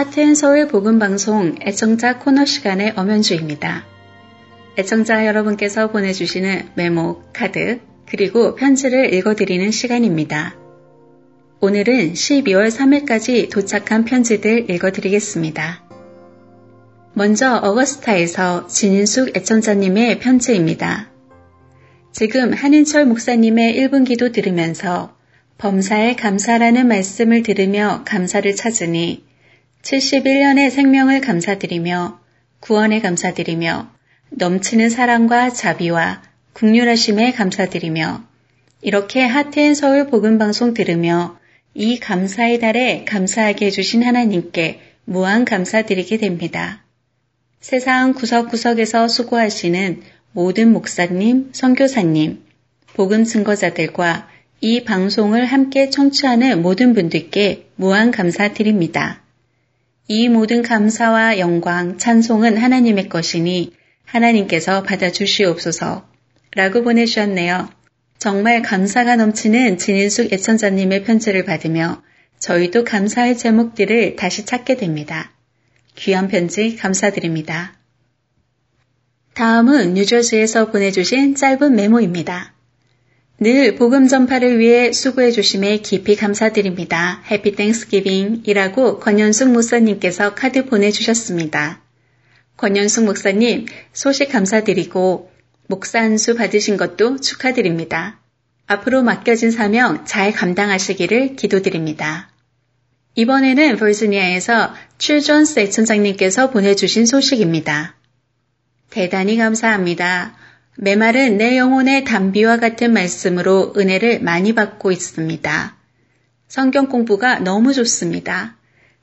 아트앤 서울 복음방송 애청자 코너 시간의 엄연주입니다. 애청자 여러분께서 보내주시는 메모, 카드, 그리고 편지를 읽어드리는 시간입니다. 오늘은 12월 3일까지 도착한 편지들 읽어드리겠습니다. 먼저 어거스타에서 진인숙 애청자님의 편지입니다. 지금 한인철 목사님의 1분 기도 들으면서 범사에 감사라는 말씀을 들으며 감사를 찾으니 71년의 생명을 감사드리며 구원에 감사드리며 넘치는 사랑과 자비와 국률하심에 감사드리며 이렇게 하트앤 서울 복음방송 들으며 이 감사의 달에 감사하게 해주신 하나님께 무한 감사드리게 됩니다. 세상 구석구석에서 수고하시는 모든 목사님, 선교사님, 복음 증거자들과 이 방송을 함께 청취하는 모든 분들께 무한 감사드립니다. 이 모든 감사와 영광, 찬송은 하나님의 것이니 하나님께서 받아주시옵소서 라고 보내주셨네요. 정말 감사가 넘치는 진인숙 애천자님의 편지를 받으며 저희도 감사의 제목들을 다시 찾게 됩니다. 귀한 편지 감사드립니다. 다음은 뉴저지에서 보내주신 짧은 메모입니다. 늘 복음 전파를 위해 수고해 주심에 깊이 감사드립니다. Happy Thanksgiving 이라고 권현숙 목사님께서 카드 보내주셨습니다. 권현숙 목사님 소식 감사드리고 목사 안수 받으신 것도 축하드립니다. 앞으로 맡겨진 사명 잘 감당하시기를 기도드립니다. 이번에는 버지니아에서 출존스 애청자님께서 보내주신 소식입니다. 대단히 감사합니다. 메말은 내 영혼의 담비와 같은 말씀으로 은혜를 많이 받고 있습니다. 성경 공부가 너무 좋습니다.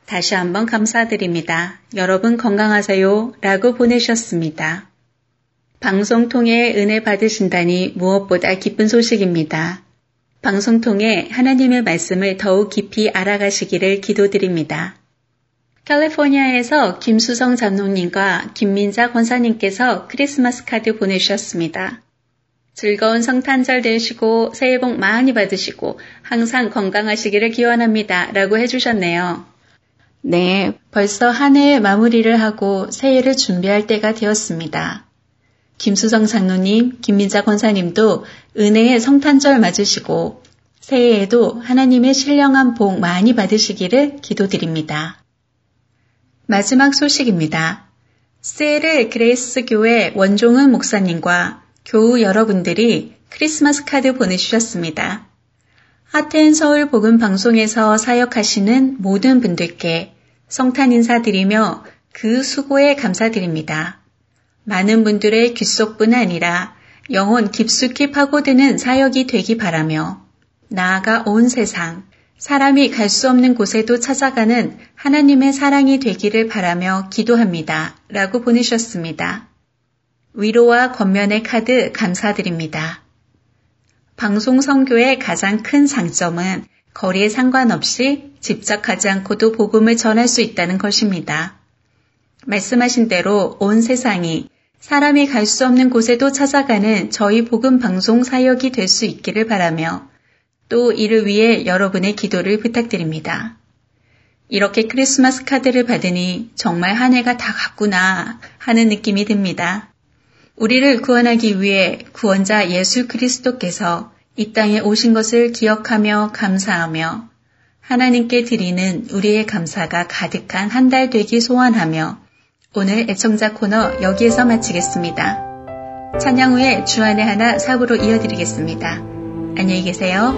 다시 한번 감사드립니다. 여러분 건강하세요. 라고 보내셨습니다. 방송 통해 은혜 받으신다니 무엇보다 기쁜 소식입니다. 방송 통해 하나님의 말씀을 더욱 깊이 알아가시기를 기도드립니다. 캘리포니아에서 김수성 장로님과 김민자 권사님께서 크리스마스 카드 보내주셨습니다. 즐거운 성탄절 되시고 새해 복 많이 받으시고 항상 건강하시기를 기원합니다. 라고 해주셨네요. 네, 벌써 한 해의 마무리를 하고 새해를 준비할 때가 되었습니다. 김수성 장로님, 김민자 권사님도 은혜의 성탄절 맞으시고 새해에도 하나님의 신령한 복 많이 받으시기를 기도드립니다. 마지막 소식입니다. 세르 그레이스 교회 원종은 목사님과 교우 여러분들이 크리스마스 카드 보내주셨습니다. Heart and Soul 복음 방송에서 사역하시는 모든 분들께 성탄 인사드리며 그 수고에 감사드립니다. 많은 분들의 귓속뿐 아니라 영혼 깊숙이 파고드는 사역이 되기 바라며 나아가 온 세상 사람이 갈 수 없는 곳에도 찾아가는 하나님의 사랑이 되기를 바라며 기도합니다. 라고 보내셨습니다. 위로와 겉면의 카드 감사드립니다. 방송 성교의 가장 큰 장점은 거리에 상관없이 집착하지 않고도 복음을 전할 수 있다는 것입니다. 말씀하신 대로 온 세상이 사람이 갈 수 없는 곳에도 찾아가는 저희 복음 방송 사역이 될 수 있기를 바라며 또 이를 위해 여러분의 기도를 부탁드립니다. 이렇게 크리스마스 카드를 받으니 정말 한 해가 다 갔구나 하는 느낌이 듭니다. 우리를 구원하기 위해 구원자 예수 그리스도께서 이 땅에 오신 것을 기억하며 감사하며 하나님께 드리는 우리의 감사가 가득한 한 달 되기 소원하며 오늘 애청자 코너 여기에서 마치겠습니다. 찬양 후에 주안의 하나 사부로 이어드리겠습니다. 안녕히 계세요.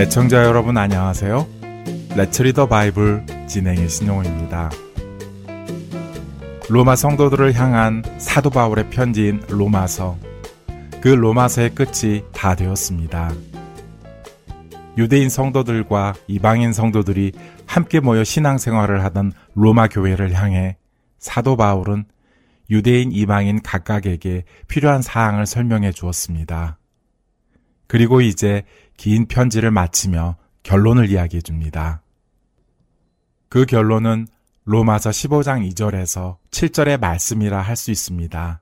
애청자 여러분 안녕하세요. Let's Read the Bible 진행의 신용호입니다. 로마 성도들을 향한 사도 바울의 편지인 로마서. 그 로마서의 끝이 다 되었습니다. 유대인 성도들과 이방인 성도들이 함께 모여 신앙생활을 하던 로마 교회를 향해 사도 바울은 유대인 이방인 각각에게 필요한 사항을 설명해 주었습니다. 그리고 이제 긴 편지를 마치며 결론을 이야기해 줍니다. 그 결론은 로마서 15장 2절에서 7절의 말씀이라 할 수 있습니다.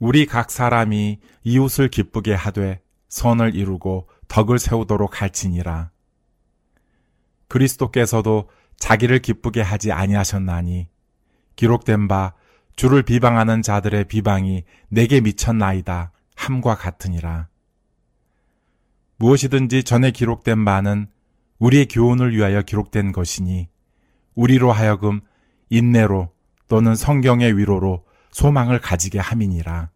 우리 각 사람이 이웃을 기쁘게 하되 선을 이루고 덕을 세우도록 할지니라. 그리스도께서도 자기를 기쁘게 하지 아니하셨나니 기록된 바 주를 비방하는 자들의 비방이 내게 미쳤나이다 함과 같으니라. 무엇이든지 전에 기록된 바는 우리의 교훈을 위하여 기록된 것이니 우리로 하여금 인내로 또는 성경의 위로로 소망을 가지게 함이니라.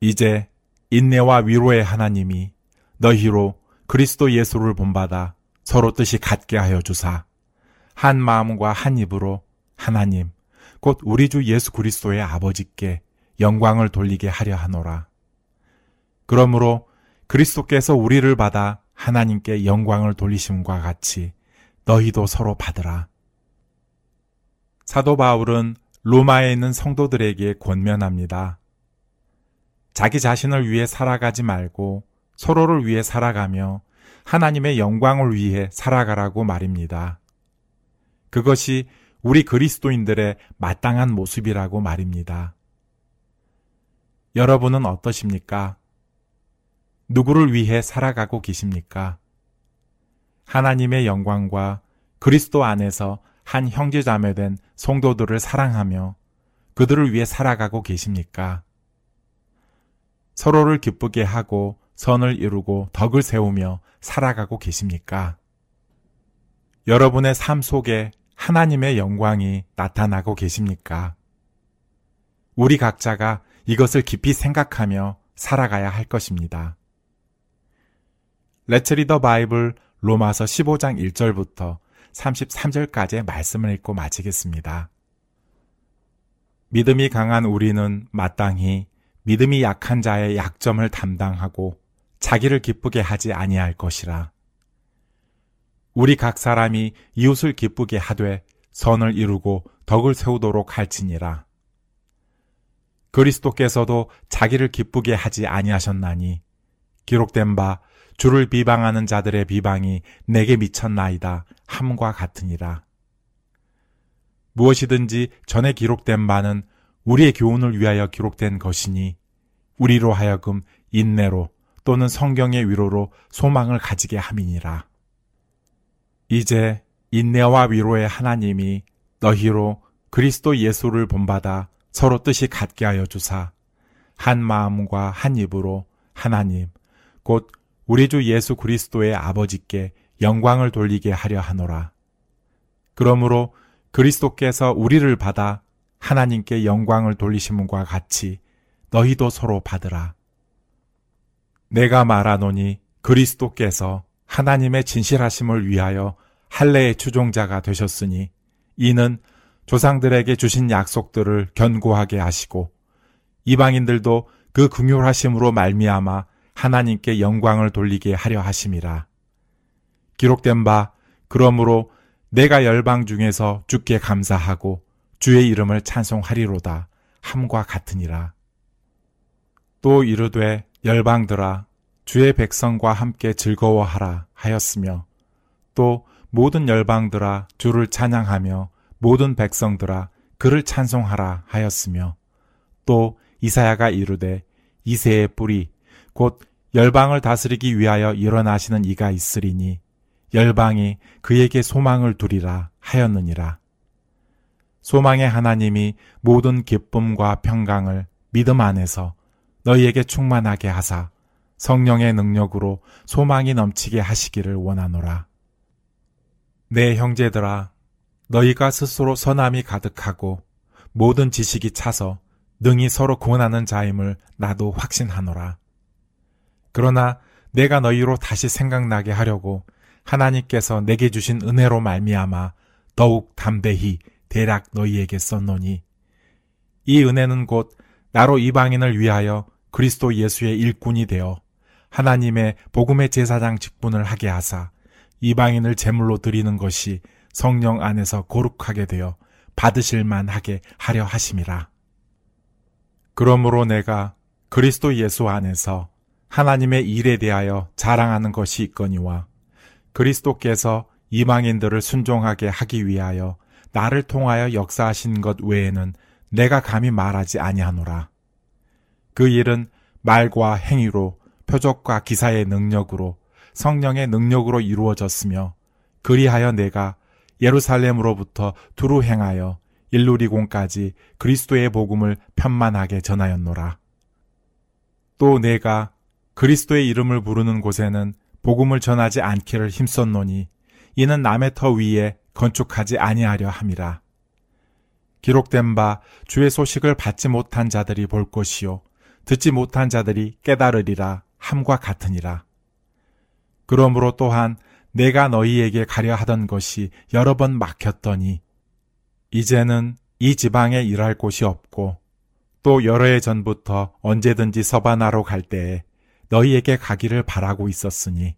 이제 인내와 위로의 하나님이 너희로 그리스도 예수를 본받아 서로 뜻이 같게 하여 주사 한 마음과 한 입으로 하나님 곧 우리 주 예수 그리스도의 아버지께 영광을 돌리게 하려 하노라. 그러므로 그리스도께서 우리를 받아 하나님께 영광을 돌리심과 같이 너희도 서로 받으라. 사도 바울은 로마에 있는 성도들에게 권면합니다. 자기 자신을 위해 살아가지 말고 서로를 위해 살아가며 하나님의 영광을 위해 살아가라고 말입니다. 그것이 우리 그리스도인들의 마땅한 모습이라고 말입니다. 여러분은 어떠십니까? 누구를 위해 살아가고 계십니까? 하나님의 영광과 그리스도 안에서 한 형제자매 된 성도들을 사랑하며 그들을 위해 살아가고 계십니까? 서로를 기쁘게 하고 선을 이루고 덕을 세우며 살아가고 계십니까? 여러분의 삶 속에 하나님의 영광이 나타나고 계십니까? 우리 각자가 이것을 깊이 생각하며 살아가야 할 것입니다. 레츠 리 더 바이블 로마서 15장 1절부터 33절까지의 말씀을 읽고 마치겠습니다. 믿음이 강한 우리는 마땅히 믿음이 약한 자의 약점을 담당하고 자기를 기쁘게 하지 아니할 것이라. 우리 각 사람이 이웃을 기쁘게 하되 선을 이루고 덕을 세우도록 할지니라. 그리스도께서도 자기를 기쁘게 하지 아니하셨나니 기록된 바 주를 비방하는 자들의 비방이 내게 미쳤나이다 함과 같으니라. 무엇이든지 전에 기록된 바는 우리의 교훈을 위하여 기록된 것이니 우리로 하여금 인내로 또는 성경의 위로로 소망을 가지게 함이니라. 이제 인내와 위로의 하나님이 너희로 그리스도 예수를 본받아 서로 뜻이 같게 하여 주사 한 마음과 한 입으로 하나님 곧 우리 주 예수 그리스도의 아버지께 영광을 돌리게 하려 하노라. 그러므로 그리스도께서 우리를 받아 하나님께 영광을 돌리심과 같이 너희도 서로 받으라. 내가 말하노니 그리스도께서 하나님의 진실하심을 위하여 할례의 추종자가 되셨으니 이는 조상들에게 주신 약속들을 견고하게 하시고 이방인들도 그 긍휼하심으로 말미암아 하나님께 영광을 돌리게 하려 하심이라. 기록된 바 그러므로 내가 열방 중에서 주께 감사하고 주의 이름을 찬송하리로다 함과 같으니라. 또 이르되 열방들아 주의 백성과 함께 즐거워하라 하였으며 또 모든 열방들아 주를 찬양하며 모든 백성들아 그를 찬송하라 하였으며 또 이사야가 이르되 이세의 뿌리 곧 열방을 다스리기 위하여 일어나시는 이가 있으리니 열방이 그에게 소망을 두리라 하였느니라. 소망의 하나님이 모든 기쁨과 평강을 믿음 안에서 너희에게 충만하게 하사 성령의 능력으로 소망이 넘치게 하시기를 원하노라. 내 형제들아, 너희가 스스로 선함이 가득하고 모든 지식이 차서 능히 서로 구원하는 자임을 나도 확신하노라. 그러나 내가 너희로 다시 생각나게 하려고 하나님께서 내게 주신 은혜로 말미암아 더욱 담대히 대략 너희에게 썼노니 이 은혜는 곧 나로 이방인을 위하여 그리스도 예수의 일꾼이 되어 하나님의 복음의 제사장 직분을 하게 하사 이방인을 제물로 드리는 것이 성령 안에서 거룩하게 되어 받으실만 하게 하려 하심이라. 그러므로 내가 그리스도 예수 안에서 하나님의 일에 대하여 자랑하는 것이 있거니와 그리스도께서 이방인들을 순종하게 하기 위하여 나를 통하여 역사하신 것 외에는 내가 감히 말하지 아니하노라. 그 일은 말과 행위로 표적과 기사의 능력으로 성령의 능력으로 이루어졌으며 그리하여 내가 예루살렘으로부터 두루 행하여 일루리공까지 그리스도의 복음을 편만하게 전하였노라. 또 내가 그리스도의 이름을 부르는 곳에는 복음을 전하지 않기를 힘썼노니 이는 남의 터 위에 건축하지 아니하려 함이라. 기록된 바 주의 소식을 받지 못한 자들이 볼 것이요 듣지 못한 자들이 깨달으리라 함과 같으니라. 그러므로 또한 내가 너희에게 가려 하던 것이 여러 번 막혔더니 이제는 이 지방에 일할 곳이 없고 또 여러 해 전부터 언제든지 서바나로 갈 때에 너희에게 가기를 바라고 있었으니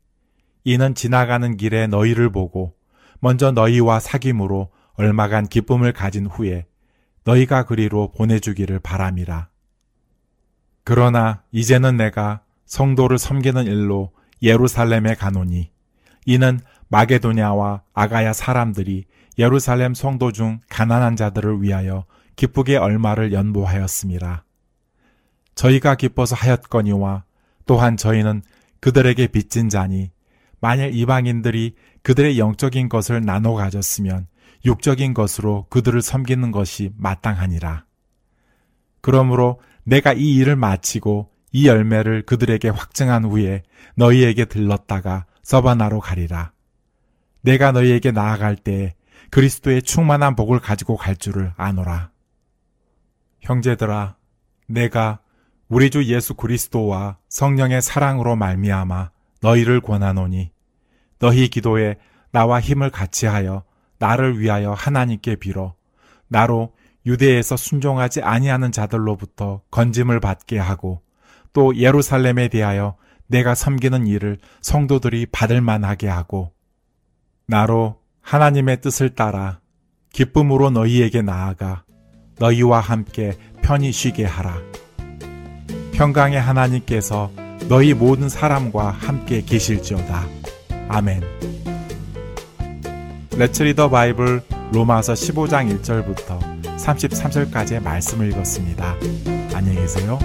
이는 지나가는 길에 너희를 보고 먼저 너희와 사귐으로 얼마간 기쁨을 가진 후에 너희가 그리로 보내주기를 바람이라. 그러나 이제는 내가 성도를 섬기는 일로 예루살렘에 가노니 이는 마게도냐와 아가야 사람들이 예루살렘 성도 중 가난한 자들을 위하여 기쁘게 얼마를 연보하였습니다. 저희가 기뻐서 하였거니와 또한 저희는 그들에게 빚진 자니 만일 이방인들이 그들의 영적인 것을 나눠 가졌으면 육적인 것으로 그들을 섬기는 것이 마땅하니라. 그러므로 내가 이 일을 마치고 이 열매를 그들에게 확증한 후에 너희에게 들렀다가 서바나로 가리라. 내가 너희에게 나아갈 때 그리스도의 충만한 복을 가지고 갈 줄을 아노라. 형제들아, 내가 우리 주 예수 그리스도와 성령의 사랑으로 말미암아 너희를 권하노니 너희 기도에 나와 힘을 같이하여 나를 위하여 하나님께 빌어 나로 유대에서 순종하지 아니하는 자들로부터 건짐을 받게 하고 또 예루살렘에 대하여 내가 섬기는 일을 성도들이 받을 만하게 하고 나로 하나님의 뜻을 따라 기쁨으로 너희에게 나아가 너희와 함께 편히 쉬게 하라. 평강의 하나님께서 너희 모든 사람과 함께 계실지어다. 아멘. 레츠 리더 바이블 로마서 15장 1절부터 33절까지의 말씀을 읽었습니다. 안녕히 계세요.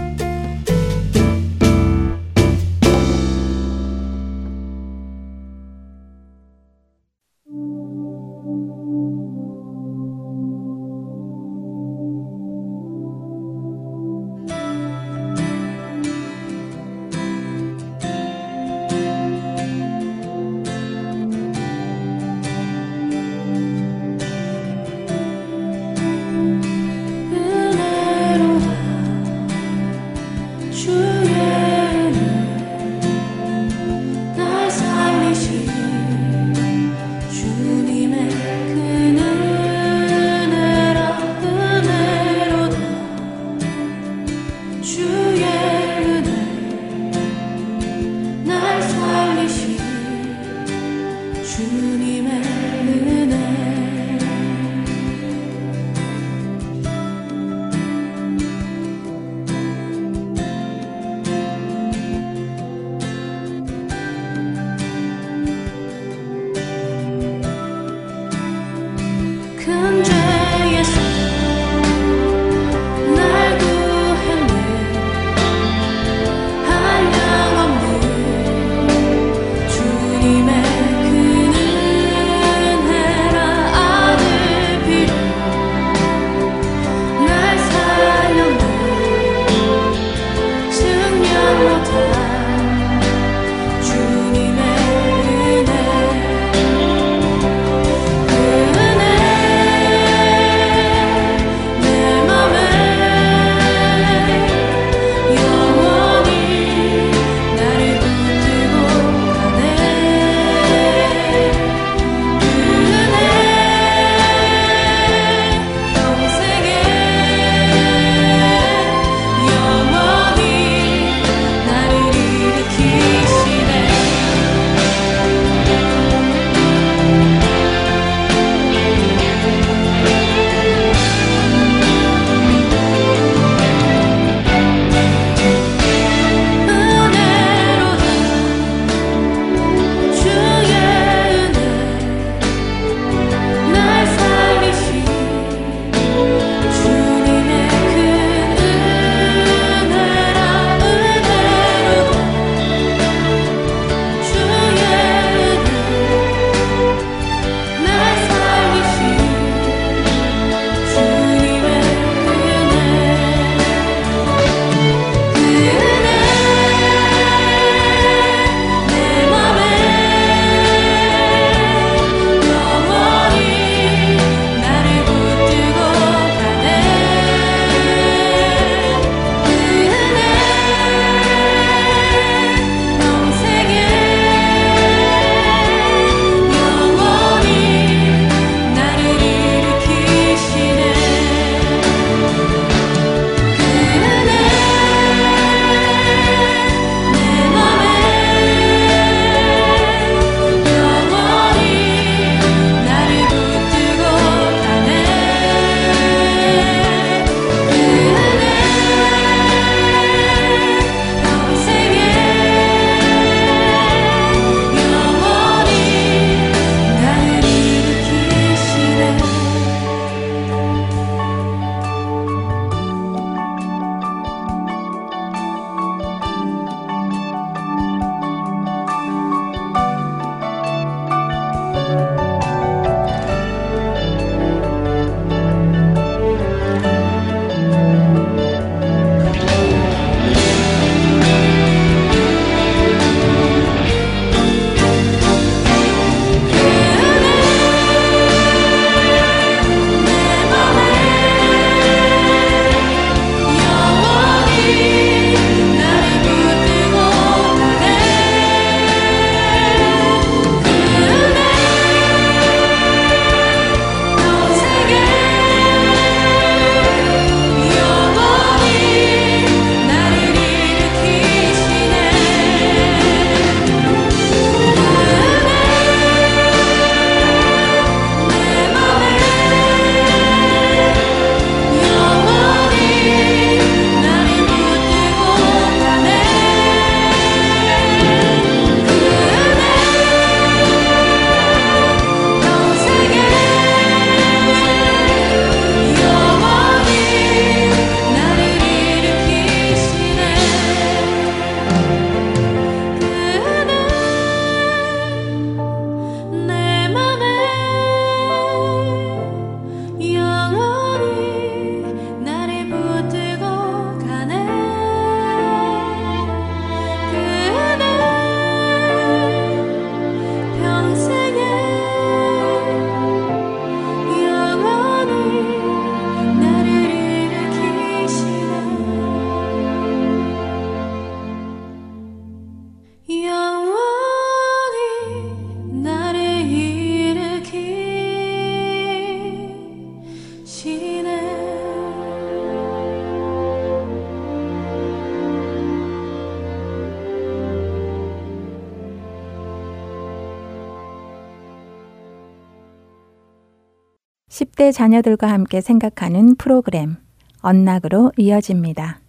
10대 자녀들과 함께 생각하는 프로그램 언락으로 이어집니다.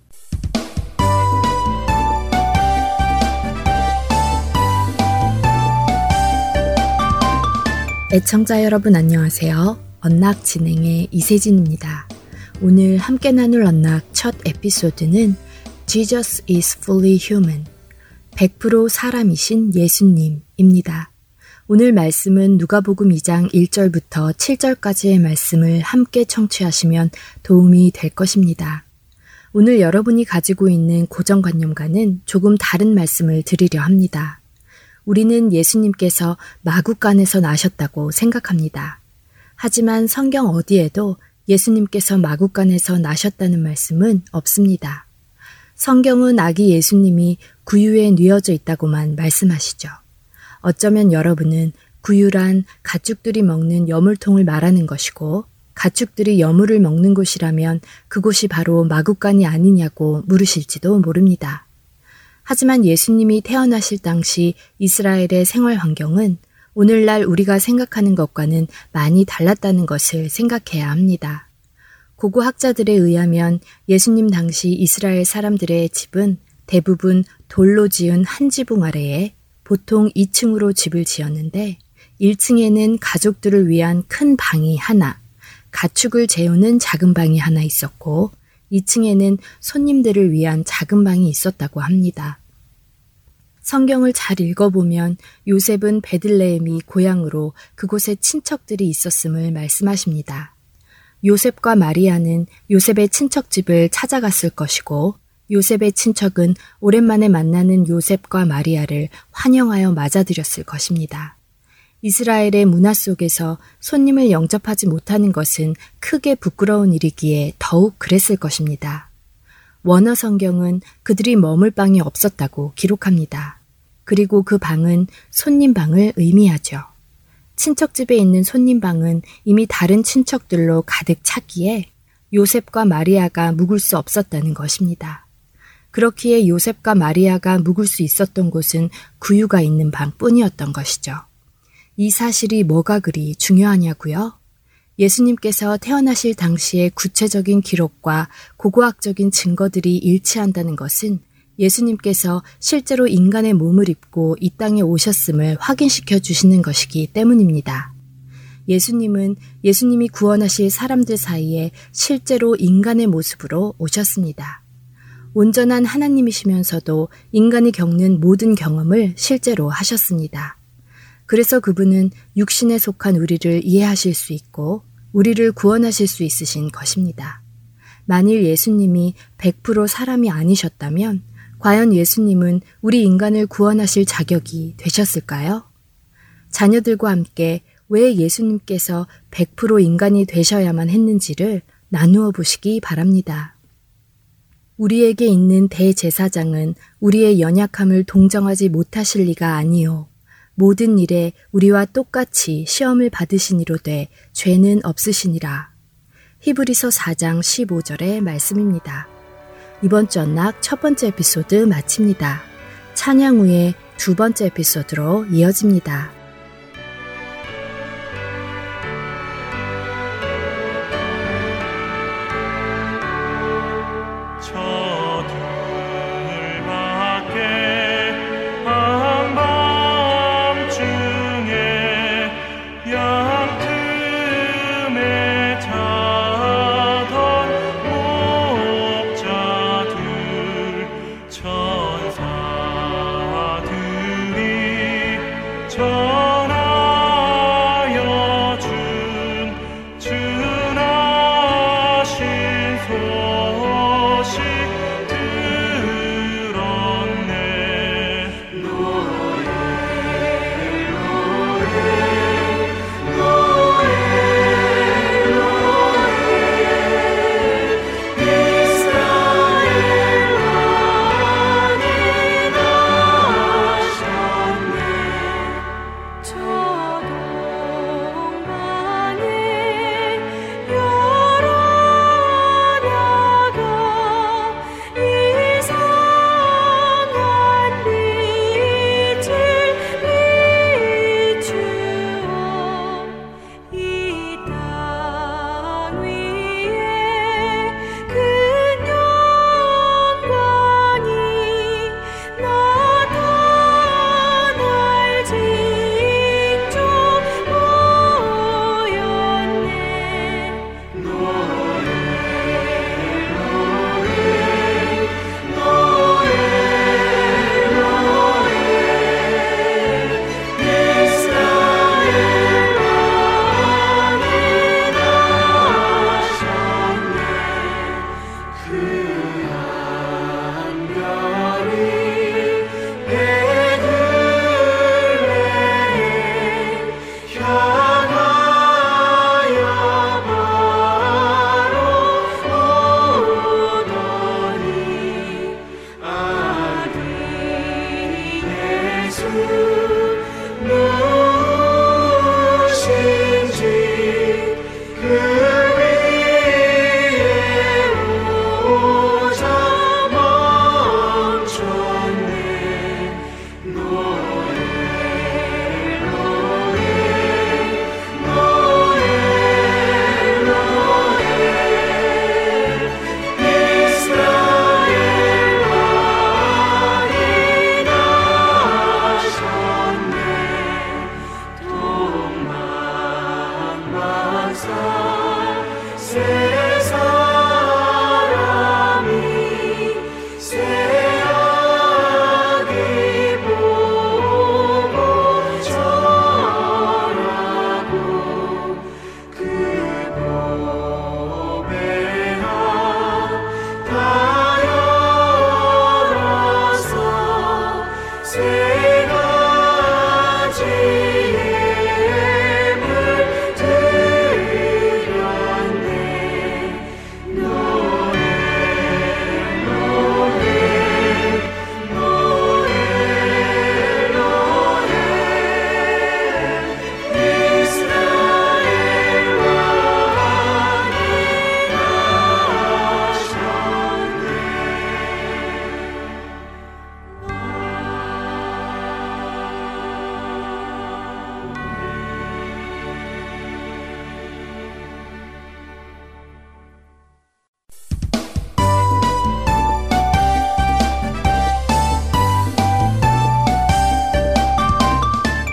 애청자 여러분 안녕하세요. 언락 진행의 이세진입니다. 오늘 함께 나눌 언락 첫 에피소드는 Jesus is fully human. 100% 사람이신 예수님입니다. 오늘 말씀은 누가복음 2장 1절부터 7절까지의 말씀을 함께 청취하시면 도움이 될 것입니다. 오늘 여러분이 가지고 있는 고정관념과는 조금 다른 말씀을 드리려 합니다. 우리는 예수님께서 마국간에서 나셨다고 생각합니다. 하지만 성경 어디에도 예수님께서 마국간에서 나셨다는 말씀은 없습니다. 성경은 아기 예수님이 구유에 뉘어져 있다고만 말씀하시죠. 어쩌면 여러분은 구유란 가축들이 먹는 여물통을 말하는 것이고 가축들이 여물을 먹는 곳이라면 그곳이 바로 마국간이 아니냐고 물으실지도 모릅니다. 하지만 예수님이 태어나실 당시 이스라엘의 생활 환경은 오늘날 우리가 생각하는 것과는 많이 달랐다는 것을 생각해야 합니다. 고고 학자들에 의하면 예수님 당시 이스라엘 사람들의 집은 대부분 돌로 지은 한 지붕 아래에 보통 2층으로 집을 지었는데 1층에는 가족들을 위한 큰 방이 하나, 가축을 재우는 작은 방이 하나 있었고 2층에는 손님들을 위한 작은 방이 있었다고 합니다. 성경을 잘 읽어보면 요셉은 베들레헴이 고향으로 그곳에 친척들이 있었음을 말씀하십니다. 요셉과 마리아는 요셉의 친척집을 찾아갔을 것이고 요셉의 친척은 오랜만에 만나는 요셉과 마리아를 환영하여 맞아들였을 것입니다. 이스라엘의 문화 속에서 손님을 영접하지 못하는 것은 크게 부끄러운 일이기에 더욱 그랬을 것입니다. 원어 성경은 그들이 머물 방이 없었다고 기록합니다. 그리고 그 방은 손님 방을 의미하죠. 친척 집에 있는 손님 방은 이미 다른 친척들로 가득 찼기에 요셉과 마리아가 묵을 수 없었다는 것입니다. 그렇기에 요셉과 마리아가 묵을 수 있었던 곳은 구유가 있는 방 뿐이었던 것이죠. 이 사실이 뭐가 그리 중요하냐고요? 예수님께서 태어나실 당시의 구체적인 기록과 고고학적인 증거들이 일치한다는 것은 예수님께서 실제로 인간의 몸을 입고 이 땅에 오셨음을 확인시켜 주시는 것이기 때문입니다. 예수님은 예수님이 구원하실 사람들 사이에 실제로 인간의 모습으로 오셨습니다. 온전한 하나님이시면서도 인간이 겪는 모든 경험을 실제로 하셨습니다. 그래서 그분은 육신에 속한 우리를 이해하실 수 있고 우리를 구원하실 수 있으신 것입니다. 만일 예수님이 100% 사람이 아니셨다면 과연 예수님은 우리 인간을 구원하실 자격이 되셨을까요? 자녀들과 함께 왜 예수님께서 100% 인간이 되셔야만 했는지를 나누어 보시기 바랍니다. 우리에게 있는 대제사장은 우리의 연약함을 동정하지 못하실 리가 아니요. 모든 일에 우리와 똑같이 시험을 받으시니로되 죄는 없으시니라. 히브리서 4장 15절의 말씀입니다. 이번 주 언락 첫 번째 에피소드 마칩니다. 찬양 후에 두 번째 에피소드로 이어집니다.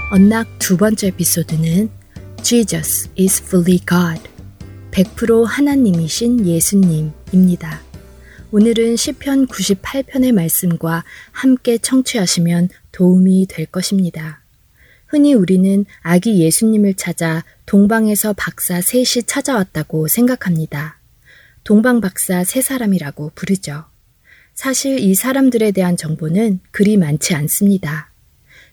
언락 두 번째 에피소드는 Jesus is fully God. 100% 하나님이신 예수님입니다. 오늘은 시편 98편의 말씀과 함께 청취하시면 도움이 될 것입니다. 흔히 우리는 아기 예수님을 찾아 동방에서 박사 셋이 찾아왔다고 생각합니다. 동방 박사 세 사람이라고 부르죠. 사실 이 사람들에 대한 정보는 그리 많지 않습니다.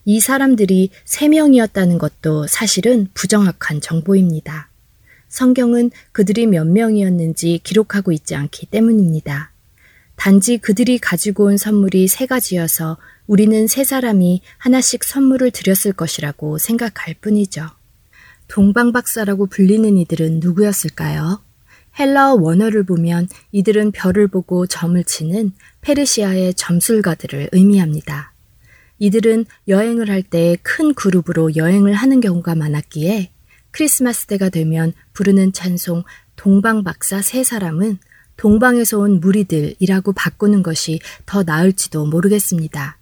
이 사람들이 세 명이었다는 것도 사실은 부정확한 정보입니다. 성경은 그들이 몇 명이었는지 기록하고 있지 않기 때문입니다. 단지 그들이 가지고 온 선물이 세 가지여서 우리는 세 사람이 하나씩 선물을 드렸을 것이라고 생각할 뿐이죠. 동방박사라고 불리는 이들은 누구였을까요? 헬라어 원어를 보면 이들은 별을 보고 점을 치는 페르시아의 점술가들을 의미합니다. 이들은 여행을 할 때 큰 그룹으로 여행을 하는 경우가 많았기에 크리스마스 때가 되면 부르는 찬송 동방 박사 세 사람은 동방에서 온 무리들이라고 바꾸는 것이 더 나을지도 모르겠습니다.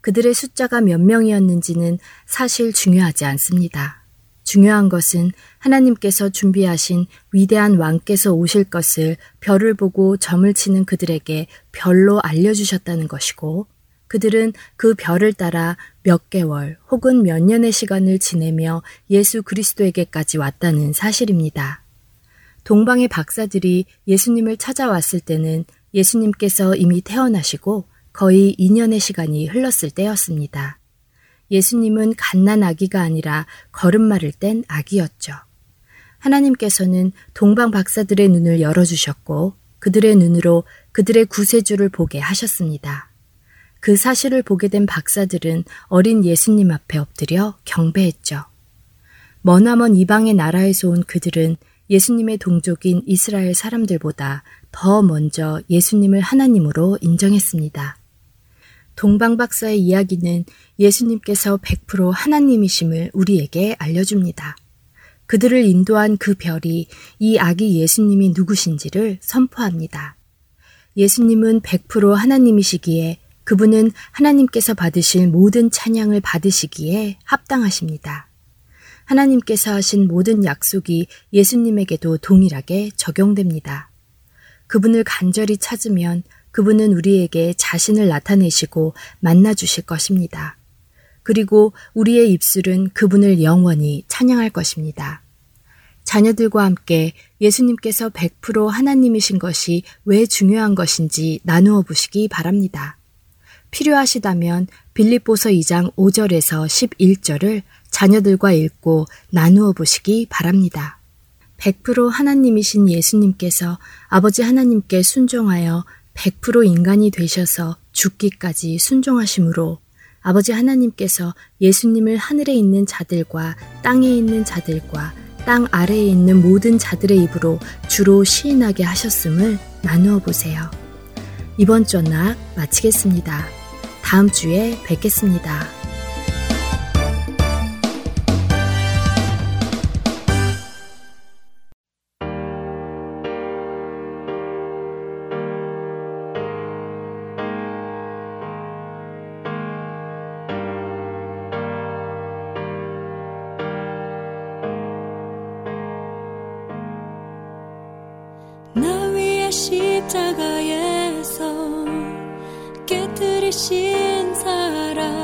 그들의 숫자가 몇 명이었는지는 사실 중요하지 않습니다. 중요한 것은 하나님께서 준비하신 위대한 왕께서 오실 것을 별을 보고 점을 치는 그들에게 별로 알려주셨다는 것이고 그들은 그 별을 따라 몇 개월 혹은 몇 년의 시간을 지내며 예수 그리스도에게까지 왔다는 사실입니다. 동방의 박사들이 예수님을 찾아왔을 때는 예수님께서 이미 태어나시고 거의 2년의 시간이 흘렀을 때였습니다. 예수님은 갓난 아기가 아니라 걸음마를 뗀 아기였죠. 하나님께서는 동방 박사들의 눈을 열어주셨고 그들의 눈으로 그들의 구세주를 보게 하셨습니다. 그 사실을 보게 된 박사들은 어린 예수님 앞에 엎드려 경배했죠. 머나먼 이방의 나라에서 온 그들은 예수님의 동족인 이스라엘 사람들보다 더 먼저 예수님을 하나님으로 인정했습니다. 동방 박사의 이야기는 예수님께서 100% 하나님이심을 우리에게 알려줍니다. 그들을 인도한 그 별이 이 아기 예수님이 누구신지를 선포합니다. 예수님은 100% 하나님이시기에 그분은 하나님께서 받으실 모든 찬양을 받으시기에 합당하십니다. 하나님께서 하신 모든 약속이 예수님에게도 동일하게 적용됩니다. 그분을 간절히 찾으면 그분은 우리에게 자신을 나타내시고 만나주실 것입니다. 그리고 우리의 입술은 그분을 영원히 찬양할 것입니다. 자녀들과 함께 예수님께서 100% 하나님이신 것이 왜 중요한 것인지 나누어 보시기 바랍니다. 필요하시다면 빌립보서 2장 5절에서 11절을 자녀들과 읽고 나누어 보시기 바랍니다. 100% 하나님이신 예수님께서 아버지 하나님께 순종하여 100% 인간이 되셔서 죽기까지 순종하심으로 아버지 하나님께서 예수님을 하늘에 있는 자들과 땅에 있는 자들과 땅 아래에 있는 모든 자들의 입으로 주로 시인하게 하셨음을 나누어 보세요. 이번 주나 마치겠습니다. 다음 주에 뵙겠습니다. 호주연 내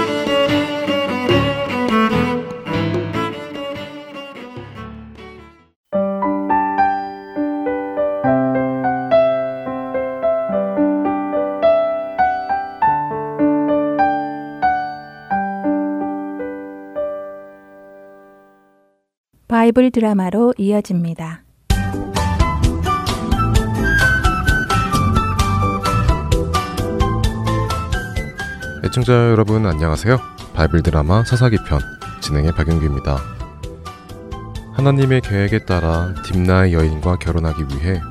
바이블 드라마로 이어집니다. 애청자 여러분 안녕하세요. 바이블 드라마 사사기 편 진행의 박영규입니다. 하나님의 계획에 따라 딤나의 여인과 결혼하기 위해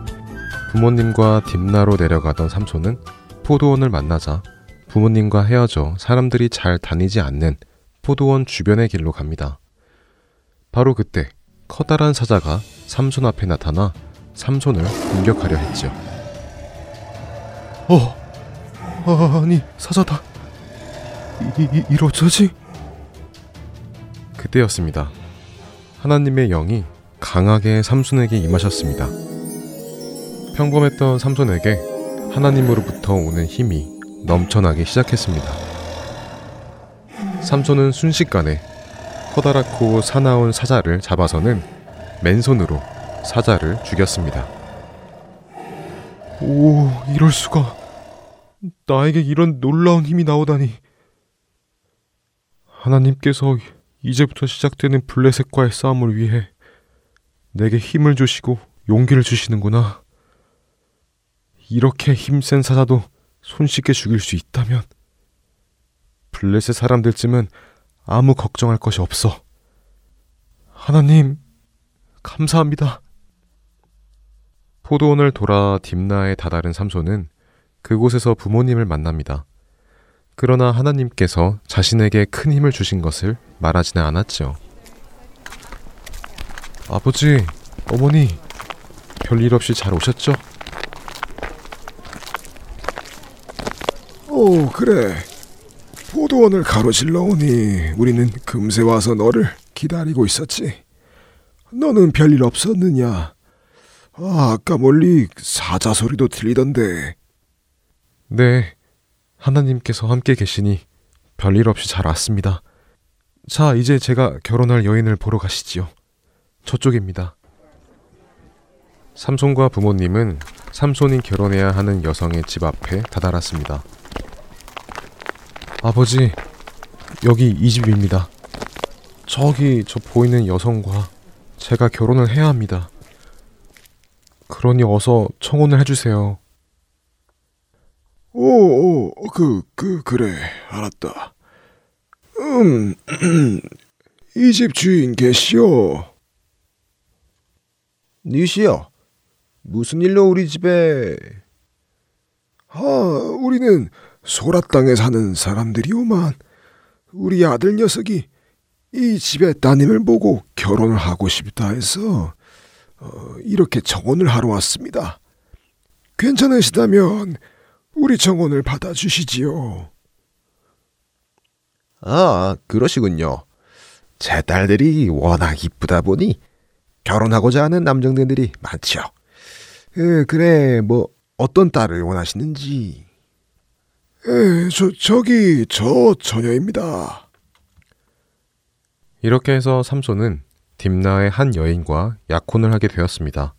부모님과 딤나로 내려가던 삼손은 포도원을 만나자 부모님과 헤어져 사람들이 잘 다니지 않는 포도원 주변의 길로 갑니다. 바로 그때 커다란 사자가 삼손 앞에 나타나 삼손을 공격하려 했지요. 어, 아니 사자다. 이, 이, 이러저지? 그때였습니다. 하나님의 영이 강하게 삼손에게 임하셨습니다. 평범했던 삼손에게 하나님으로부터 오는 힘이 넘쳐나기 시작했습니다. 삼손은 순식간에 커다랗고 사나운 사자를 잡아서는 맨손으로 사자를 죽였습니다. 오, 이럴 수가. 나에게 이런 놀라운 힘이 나오다니. 하나님께서 이제부터 시작되는 블레셋과의 싸움을 위해 내게 힘을 주시고 용기를 주시는구나. 이렇게 힘센 사자도 손쉽게 죽일 수 있다면 블레셋 사람들쯤은 아무 걱정할 것이 없어. 하나님, 감사합니다. 포도원을 돌아 딥나에 다다른 삼손은 그곳에서 부모님을 만납니다. 그러나 하나님께서 자신에게 큰 힘을 주신 것을 말하지는 않았지요. 아버지, 어머니, 별일 없이 잘 오셨죠? 오, 그래. 포도원을 가로질러 오니 우리는 금세 와서 너를 기다리고 있었지. 너는 별일 없었느냐? 아, 아까 멀리 사자 소리도 들리던데. 네, 하나님께서 함께 계시니 별일 없이 잘 왔습니다. 자, 이제 제가 결혼할 여인을 보러 가시지요. 저쪽입니다. 삼손과 부모님은 삼손이 결혼해야 하는 여성의 집 앞에 다다랐습니다. 아버지, 여기 이 집입니다. 저기 저 보이는 여성과 제가 결혼을 해야 합니다. 그러니 어서 청혼을 해주세요. 오, 오, 그, 그, 그래, 알았다. 음, 이 집 주인 계시오. 니시여, 무슨 일로 우리 집에... 아, 우리는 소라 땅에 사는 사람들이오만 우리 아들 녀석이 이 집의 따님을 보고 결혼을 하고 싶다 해서 어, 이렇게 정혼을 하러 왔습니다. 괜찮으시다면 우리 정혼을 받아주시지요. 아, 그러시군요. 제 딸들이 워낙 이쁘다 보니 결혼하고자 하는 남정들이 많죠. 에, 그래, 뭐 어떤 딸을 원하시는지. 에, 저 저기 저 처녀입니다. 이렇게 해서 삼손은 딥나의 한 여인과 약혼을 하게 되었습니다.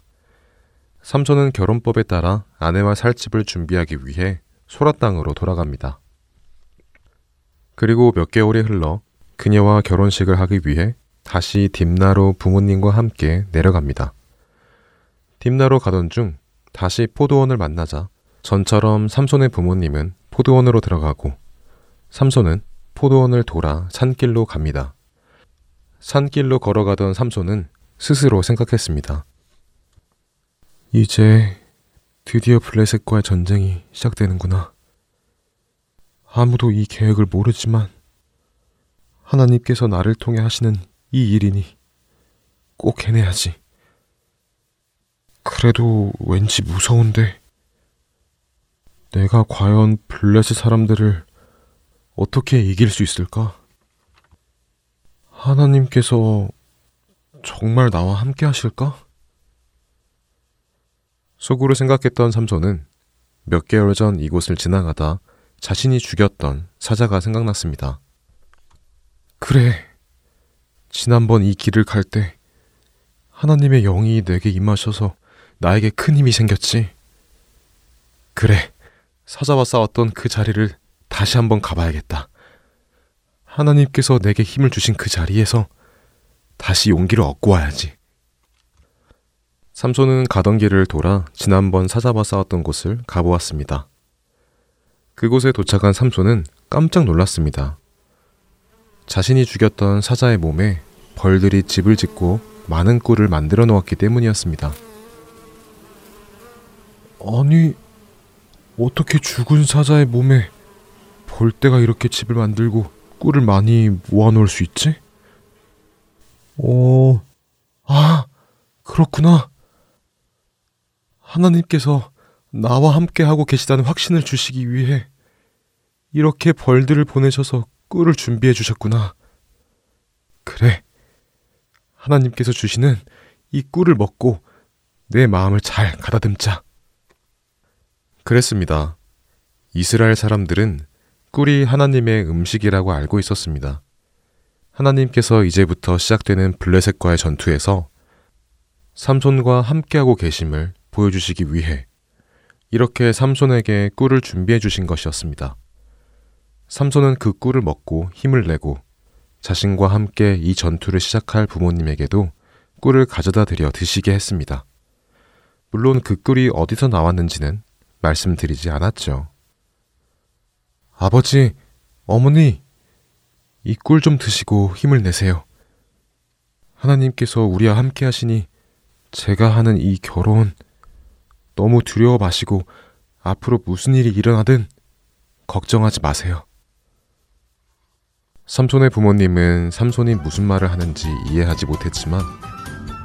삼손은 결혼법에 따라 아내와 살 집을 준비하기 위해 소라 땅으로 돌아갑니다. 그리고 몇 개월이 흘러 그녀와 결혼식을 하기 위해 다시 딥나로 부모님과 함께 내려갑니다. 딥나로 가던 중 다시 포도원을 만나자 전처럼 삼손의 부모님은 포도원으로 들어가고 삼손은 포도원을 돌아 산길로 갑니다. 산길로 걸어가던 삼손은 스스로 생각했습니다. 이제 드디어 블레셋과의 전쟁이 시작되는구나. 아무도 이 계획을 모르지만 하나님께서 나를 통해 하시는 이 일이니 꼭 해내야지. 그래도 왠지 무서운데. 내가 과연 블레셋 사람들을 어떻게 이길 수 있을까? 하나님께서 정말 나와 함께 하실까? 속으로 생각했던 삼손은 몇 개월 전 이곳을 지나가다 자신이 죽였던 사자가 생각났습니다. 그래. 지난번 이 길을 갈 때 하나님의 영이 내게 임하셔서 나에게 큰 힘이 생겼지. 그래. 사자와 싸웠던 그 자리를 다시 한번 가봐야겠다. 하나님께서 내게 힘을 주신 그 자리에서 다시 용기를 얻고 와야지. 삼손은 가던 길을 돌아 지난번 사자와 싸웠던 곳을 가보았습니다. 그곳에 도착한 삼손은 깜짝 놀랐습니다. 자신이 죽였던 사자의 몸에 벌들이 집을 짓고 많은 꿀을 만들어 놓았기 때문이었습니다. 아니, 어떻게 죽은 사자의 몸에 벌떼가 이렇게 집을 만들고 꿀을 많이 모아놓을 수 있지? 어, 아, 그렇구나. 하나님께서 나와 함께 하고 계시다는 확신을 주시기 위해 이렇게 벌들을 보내셔서 꿀을 준비해 주셨구나. 그래. 하나님께서 주시는 이 꿀을 먹고 내 마음을 잘 가다듬자. 그랬습니다. 이스라엘 사람들은 꿀이 하나님의 음식이라고 알고 있었습니다. 하나님께서 이제부터 시작되는 블레셋과의 전투에서 삼손과 함께하고 계심을 보여주시기 위해 이렇게 삼손에게 꿀을 준비해 주신 것이었습니다. 삼손은 그 꿀을 먹고 힘을 내고 자신과 함께 이 전투를 시작할 부모님에게도 꿀을 가져다 드려 드시게 했습니다. 물론 그 꿀이 어디서 나왔는지는 말씀드리지 않았죠. 아버지, 어머니, 이 꿀 좀 드시고 힘을 내세요. 하나님께서 우리와 함께 하시니 제가 하는 이 결혼 너무 두려워 마시고 앞으로 무슨 일이 일어나든 걱정하지 마세요. 삼손의 부모님은 삼손이 무슨 말을 하는지 이해하지 못했지만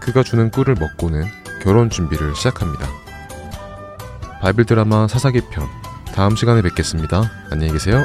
그가 주는 꿀을 먹고는 결혼 준비를 시작합니다. 바이블 드라마 사사기 편 다음 시간에 뵙겠습니다. 안녕히 계세요.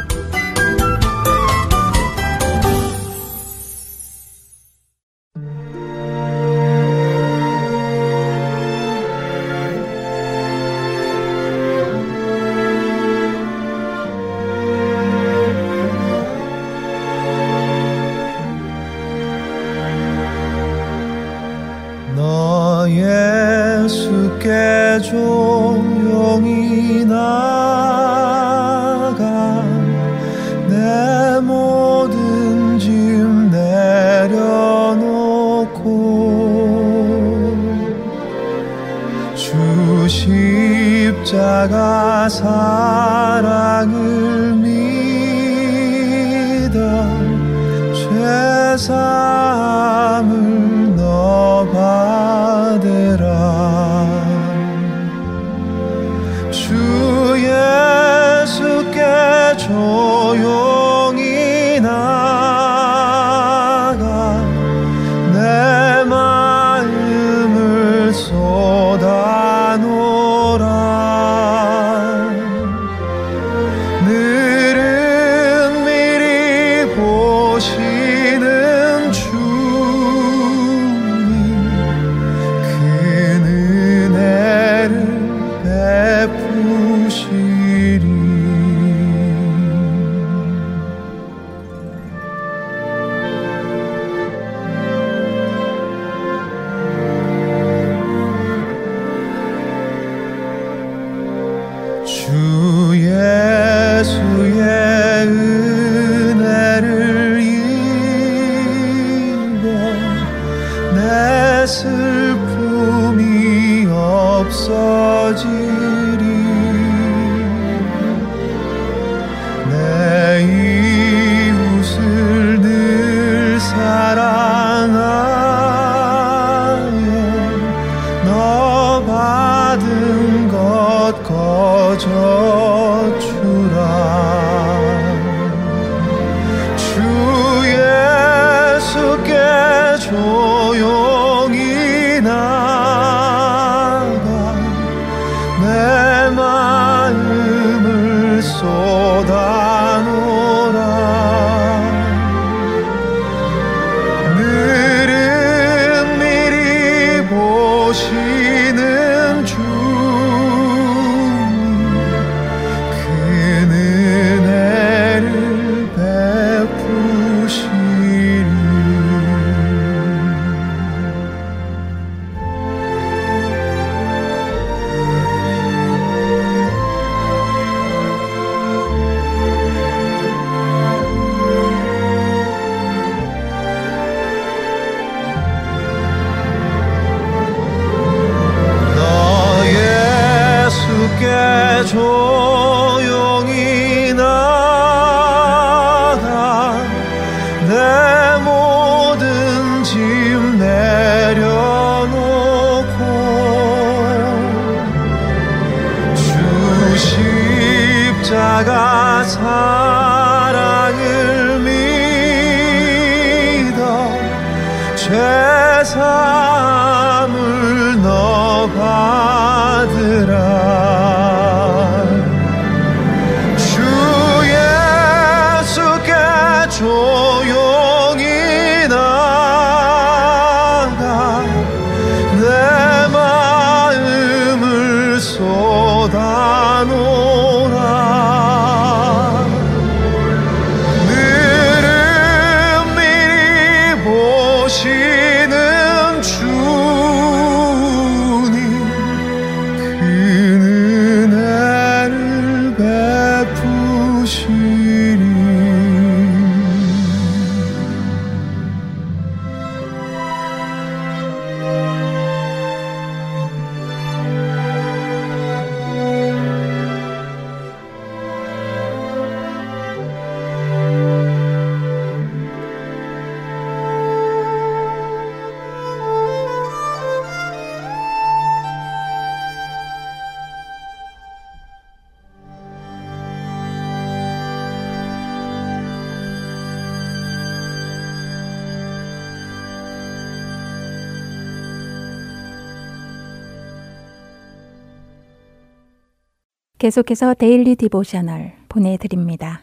계속해서 Daily Devotional 보내드립니다.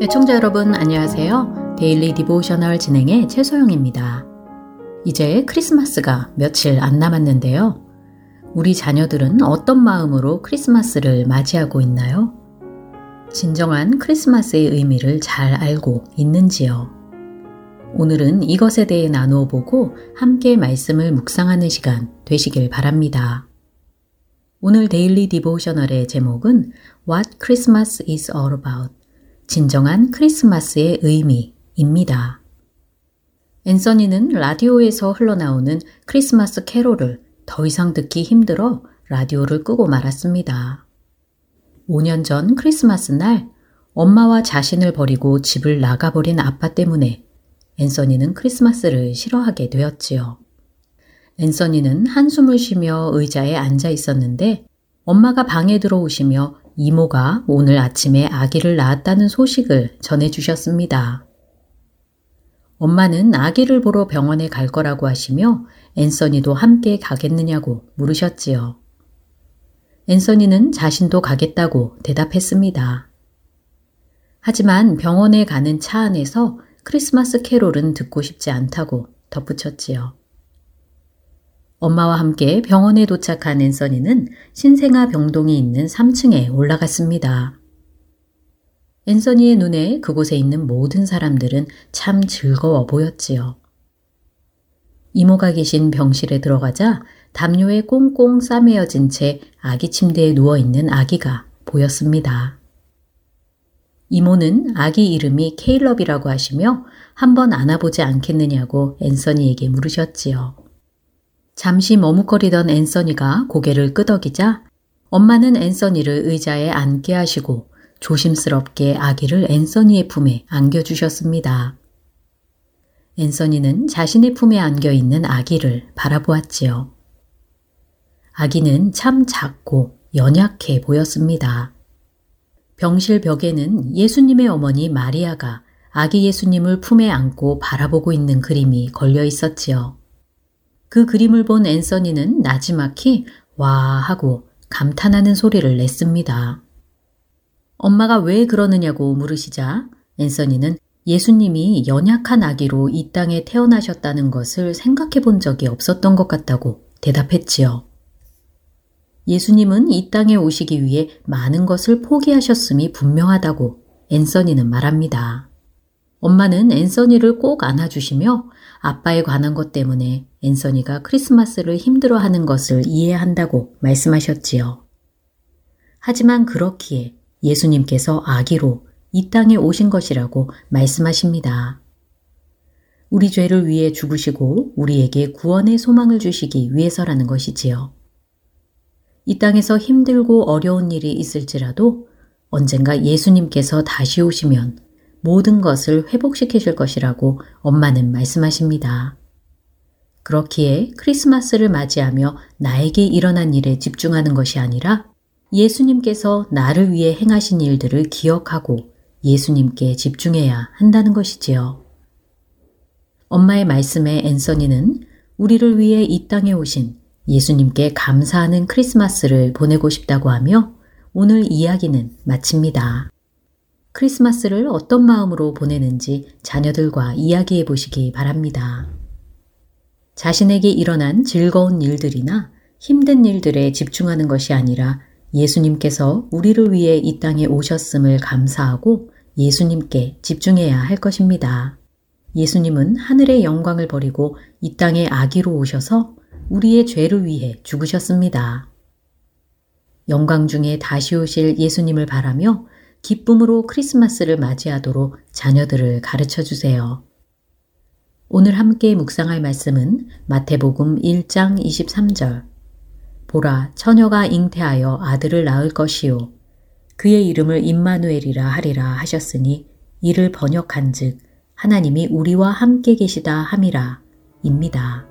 애청자 여러분 안녕하세요. Daily Devotional 진행의 최소영입니다. 이제 크리스마스가 며칠 안 남았는데요. 우리 자녀들은 어떤 마음으로 크리스마스를 맞이하고 있나요? 진정한 크리스마스의 의미를 잘 알고 있는지요? 오늘은 이것에 대해 나누어 보고 함께 말씀을 묵상하는 시간 되시길 바랍니다. 오늘 Daily Devotional의 제목은 What Christmas is All About 진정한 크리스마스의 의미입니다. 앤서니는 라디오에서 흘러나오는 크리스마스 캐롤을 더 이상 듣기 힘들어 라디오를 끄고 말았습니다. 5년 전 크리스마스 날 엄마와 자신을 버리고 집을 나가버린 아빠 때문에 앤서니는 크리스마스를 싫어하게 되었지요. 앤서니는 한숨을 쉬며 의자에 앉아 있었는데 엄마가 방에 들어오시며 이모가 오늘 아침에 아기를 낳았다는 소식을 전해주셨습니다. 엄마는 아기를 보러 병원에 갈 거라고 하시며 앤서니도 함께 가겠느냐고 물으셨지요. 앤서니는 자신도 가겠다고 대답했습니다. 하지만 병원에 가는 차 안에서 크리스마스 캐롤은 듣고 싶지 않다고 덧붙였지요. 엄마와 함께 병원에 도착한 앤서니는 신생아 병동이 있는 3층에 올라갔습니다. 앤서니의 눈에 그곳에 있는 모든 사람들은 참 즐거워 보였지요. 이모가 계신 병실에 들어가자 담요에 꽁꽁 싸매어진 채 아기 침대에 누워있는 아기가 보였습니다. 이모는 아기 이름이 케일럽이라고 하시며 한번 안아보지 않겠느냐고 앤서니에게 물으셨지요. 잠시 머뭇거리던 앤서니가 고개를 끄덕이자 엄마는 앤서니를 의자에 앉게 하시고 조심스럽게 아기를 앤서니의 품에 안겨주셨습니다. 앤서니는 자신의 품에 안겨 있는 아기를 바라보았지요. 아기는 참 작고 연약해 보였습니다. 병실 벽에는 예수님의 어머니 마리아가 아기 예수님을 품에 안고 바라보고 있는 그림이 걸려 있었지요. 그 그림을 본 앤서니는 나지막히 와 하고 감탄하는 소리를 냈습니다. 엄마가 왜 그러느냐고 물으시자 앤서니는 예수님이 연약한 아기로 이 땅에 태어나셨다는 것을 생각해 본 적이 없었던 것 같다고 대답했지요. 예수님은 이 땅에 오시기 위해 많은 것을 포기하셨음이 분명하다고 앤서니는 말합니다. 엄마는 앤서니를 꼭 안아주시며 아빠에 관한 것 때문에 앤서니가 크리스마스를 힘들어하는 것을 이해한다고 말씀하셨지요. 하지만 그렇기에 예수님께서 아기로 이 땅에 오신 것이라고 말씀하십니다. 우리 죄를 위해 죽으시고 우리에게 구원의 소망을 주시기 위해서라는 것이지요. 이 땅에서 힘들고 어려운 일이 있을지라도 언젠가 예수님께서 다시 오시면 모든 것을 회복시키실 것이라고 엄마는 말씀하십니다. 그렇기에 크리스마스를 맞이하며 나에게 일어난 일에 집중하는 것이 아니라 예수님께서 나를 위해 행하신 일들을 기억하고 예수님께 집중해야 한다는 것이지요. 엄마의 말씀에 앤서니는 우리를 위해 이 땅에 오신 예수님께 감사하는 크리스마스를 보내고 싶다고 하며 오늘 이야기는 마칩니다. 크리스마스를 어떤 마음으로 보내는지 자녀들과 이야기해 보시기 바랍니다. 자신에게 일어난 즐거운 일들이나 힘든 일들에 집중하는 것이 아니라 예수님께서 우리를 위해 이 땅에 오셨음을 감사하고 예수님께 집중해야 할 것입니다. 예수님은 하늘의 영광을 버리고 이 땅에 아기로 오셔서 우리의 죄를 위해 죽으셨습니다. 영광 중에 다시 오실 예수님을 바라며 기쁨으로 크리스마스를 맞이하도록 자녀들을 가르쳐 주세요. 오늘 함께 묵상할 말씀은 마태복음 1장 23절. 보라, 처녀가 잉태하여 아들을 낳을 것이요. 그의 이름을 임마누엘이라 하리라 하셨으니 이를 번역한 즉, 하나님이 우리와 함께 계시다 함이라, 입니다.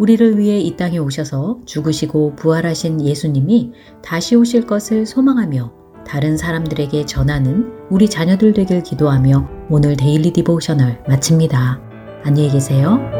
우리를 위해 이 땅에 오셔서 죽으시고 부활하신 예수님이 다시 오실 것을 소망하며 다른 사람들에게 전하는 우리 자녀들 되길 기도하며 오늘 Daily Devotional 마칩니다. 안녕히 계세요.